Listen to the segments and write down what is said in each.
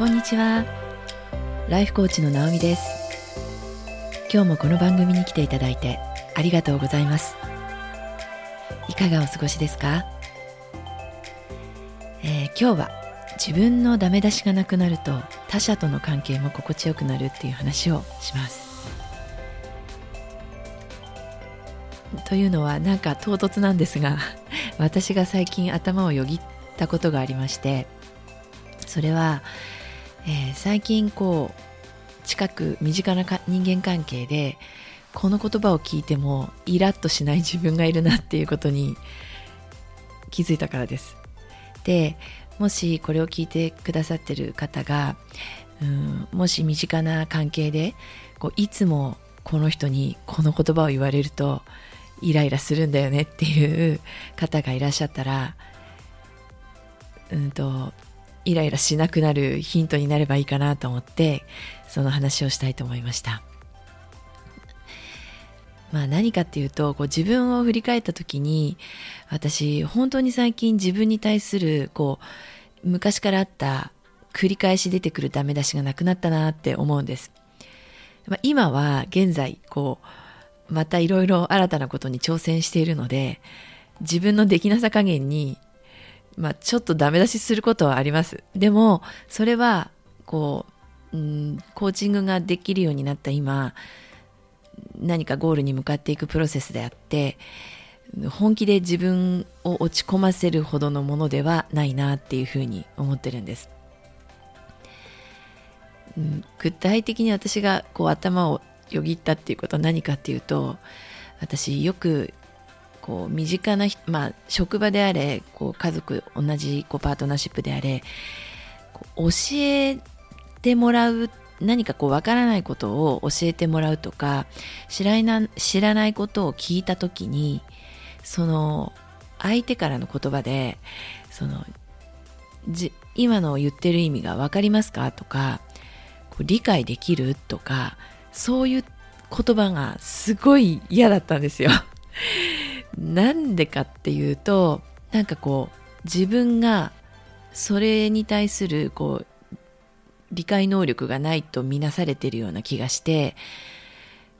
こんにちは。ライフコーチの直美です。今日もこの番組に来ていただいてありがとうございます。いかがお過ごしですか、えー、今日は自分のダメ出しがなくなると他者との関係も心地よくなるっていう話をします。というのはなんか唐突なんですが私が最近頭をよぎったことがありましてそれはえー、最近こう近く身近な人間関係でこの言葉を聞いてもイラッとしない自分がいるなっていうことに気づいたからです。でもしこれを聞いてくださってる方がうんもし身近な関係でこういつもこの人にこの言葉を言われるとイライラするんだよねっていう方がいらっしゃったらうんとイライラしなくなるヒントになればいいかなと思ってその話をしたいと思いました。まあ何かっていうとこう自分を振り返った時に私本当に最近自分に対するこう昔からあった繰り返し出てくるダメ出しがなくなったなって思うんです。まあ、今は現在こうまたいろいろ新たなことに挑戦しているので自分のできなさ加減にまあ、ちょっとダメ出しすることはあります。でも、それは、こう、うん、コーチングができるようになった今、何かゴールに向かっていくプロセスであって、本気で自分を落ち込ませるほどのものではないなっていうふうに思ってるんです。具体的に私がこう頭をよぎったっていうことは何かっていうと私よくこう身近なまあ、職場であれこう家族同じこうパートナーシップであれ教えてもらう何かこうわからないことを教えてもらうとか知らな知らないことを聞いた時にその相手からの言葉でそのじ今の言ってる意味が分かりますかとかこう理解できるとかそういう言葉がすごい嫌だったんですよ。なんでかっていうとなんかこう自分がそれに対するこう理解能力がないと見なされてるような気がして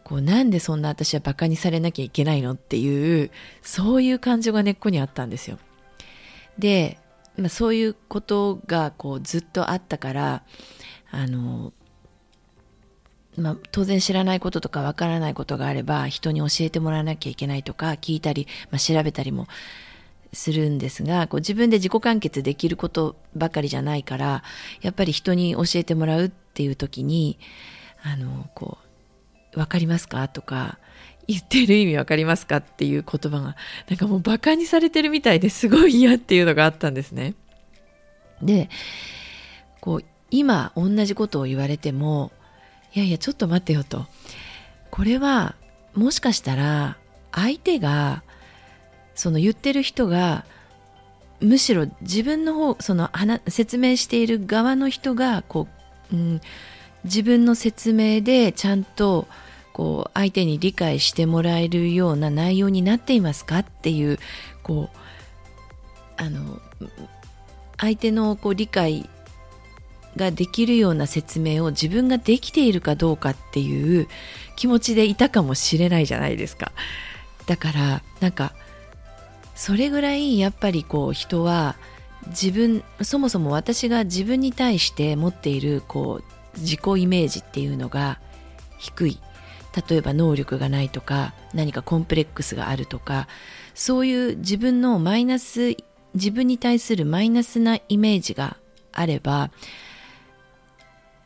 こうなんでそんな私はバカにされなきゃいけないのっていうそういう感情が根っこにあったんですよ。で、まあ、そういうことがこうずっとあったからあのまあ、当然知らないこととかわからないことがあれば人に教えてもらわなきゃいけないとか聞いたり、まあ、調べたりもするんですがこう自分で自己完結できることばかりじゃないからやっぱり人に教えてもらうっていう時にあのこう分かりますかとか言ってる意味分かりますかっていう言葉がなんかもうバカにされてるみたいですごい嫌っていうのがあったんですね。でこう今同じことを言われてもいやいやちょっと待ってよと。これはもしかしたら相手がその言ってる人がむしろ自分の方その説明している側の人がこう、うん、自分の説明でちゃんとこう相手に理解してもらえるような内容になっていますかっていうこうあの相手のこう理解ができるような説明を自分ができているかどうかっていう気持ちでいたかもしれないじゃないですか。だからなんかそれぐらいやっぱりこう人は自分そもそも私が自分に対して持っているこう自己イメージっていうのが低い。例えば能力がないとか何かコンプレックスがあるとかそういう自分のマイナス自分に対するマイナスなイメージがあれば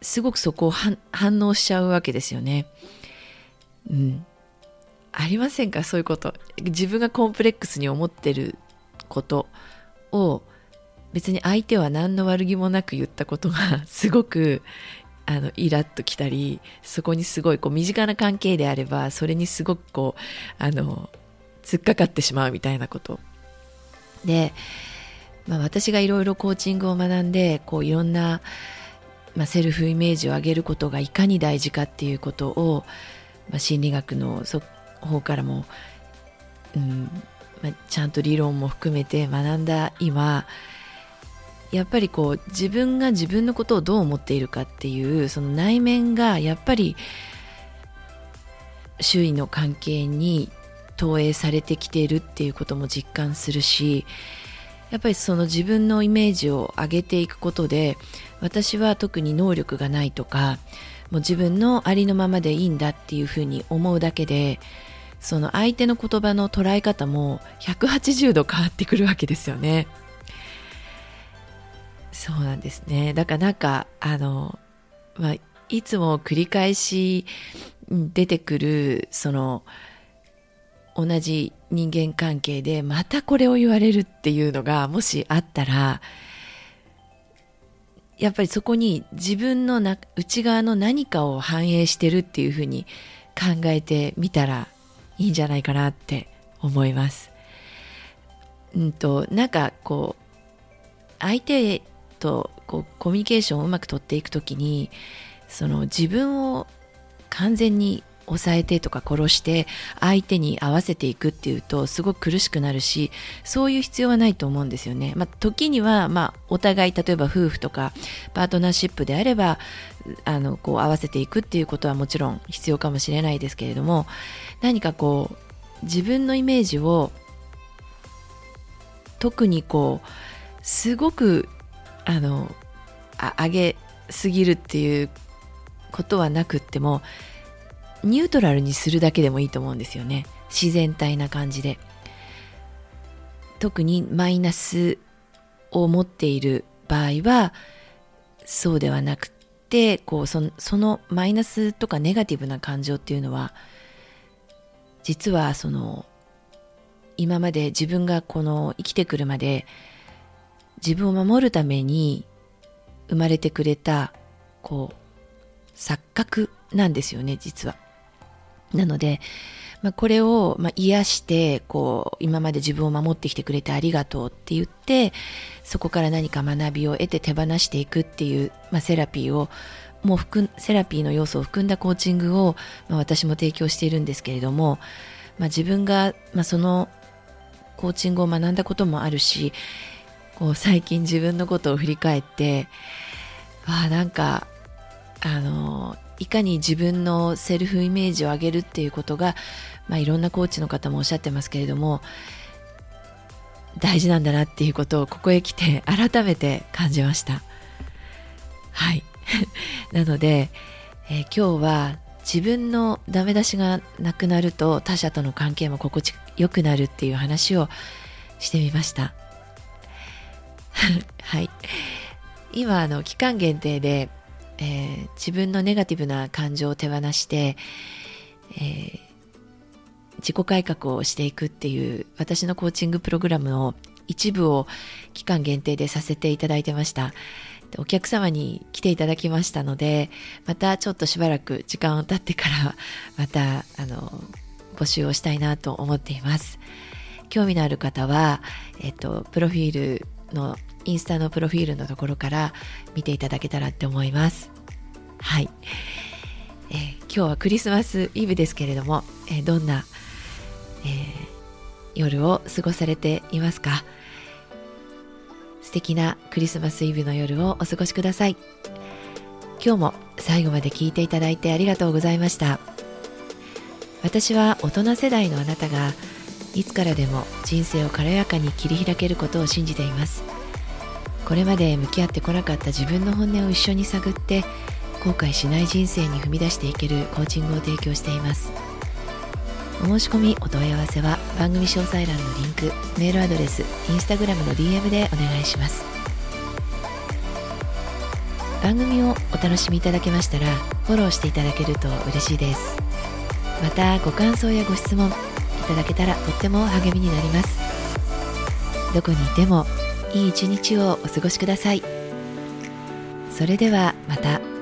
すごくそこを反応しちゃうわけですよね。うん。ありませんか？そういうこと。自分がコンプレックスに思ってることを別に相手は何の悪気もなく言ったことがすごくあのイラッときたりそこにすごいこう身近な関係であればそれにすごくこうあの突っかかってしまうみたいなことで、まあ、私がいろいろコーチングを学んでこういろんな、まあ、セルフイメージを上げることがいかに大事かっていうことを、まあ、心理学の方からも、うんまあ、ちゃんと理論も含めて学んだ今やっぱりこう自分が自分のことをどう思っているかっていうその内面がやっぱり周囲の関係に投影されてきているっていうことも実感するしやっぱりその自分のイメージを上げていくことで私は特に能力がないとかもう自分のありのままでいいんだっていうふうに思うだけでその相手の言葉の捉え方も180度変わってくるわけですよね。そうなんですね。だからなんかあの、まあ、いつも繰り返し出てくるその同じ人間関係でまたこれを言われるっていうのがもしあったらやっぱりそこに自分のな内側の何かを反映してるっていうふうに考えてみたらいいんじゃないかなって思います。うんとなんかこう相手とこうコミュニケーションをうまくとっていく時にその自分を完全に抑えてとか殺して相手に合わせていくっていうとすごく苦しくなるしそういう必要はないと思うんですよね。まあ、時には、まあ、お互い例えば夫婦とかパートナーシップであればあのこう合わせていくっていうことはもちろん必要かもしれないですけれども何かこう自分のイメージを特にこうすごくあの上げすぎるっていうことはなくってもニュートラルにするだけでもいいと思うんですよね自然体な感じで特にマイナスを持っている場合はそうではなくてこうそのマイナスとかネガティブな感情っていうのは実はその今まで自分がこの生きてくるまで自分を守るために生まれてくれたこう錯覚なんですよね実は。なので、まあ、これを、まあ、癒してこう今まで自分を守ってきてくれてありがとうって言ってそこから何か学びを得て手放していくっていう、まあ、セラピーをもう含セラピーの要素を含んだコーチングを、まあ、私も提供しているんですけれども、まあ、自分が、まあ、そのコーチングを学んだこともあるしこう最近自分のことを振り返ってわあなんかあのいかに自分のセルフイメージを上げるっていうことが、まあ、いろんなコーチの方もおっしゃってますけれども大事なんだなっていうことをここへ来て 改めて感じました。はい。なので、えー、今日は自分のダメ出しがなくなると他者との関係も心地よくなるっていう話をしてみました。はい。今あの期間限定でえー、自分のネガティブな感情を手放して、えー、自己改革をしていくっていう私のコーチングプログラムの一部を期間限定でさせていただいてました。お客様に来ていただきましたので、またちょっとしばらく時間を経ってから またあの募集をしたいなと思っています。興味のある方は、えっと、プロフィールのインスタのプロフィールのところから見ていただけたらって思います。はい。えー、今日はクリスマスイブですけれども、えー、どんな、えー、夜を過ごされていますか？素敵なクリスマスイブの夜をお過ごしください今日も最後まで聞いていただいてありがとうございました私は大人世代のあなたがいつからでも人生を軽やかに切り開けることを信じていますこれまで向き合ってこなかった自分の本音を一緒に探って後悔しない人生に踏み出していけるコーチングを提供しています。お申し込みお問い合わせは番組詳細欄のリンクメールアドレスインスタグラムの DM でお願いします。番組をお楽しみいただけましたらフォローしていただけると嬉しいです。またご感想やご質問いただけたらとっても励みになります。どこにいてもいい一日をお過ごしくださいそれではまた。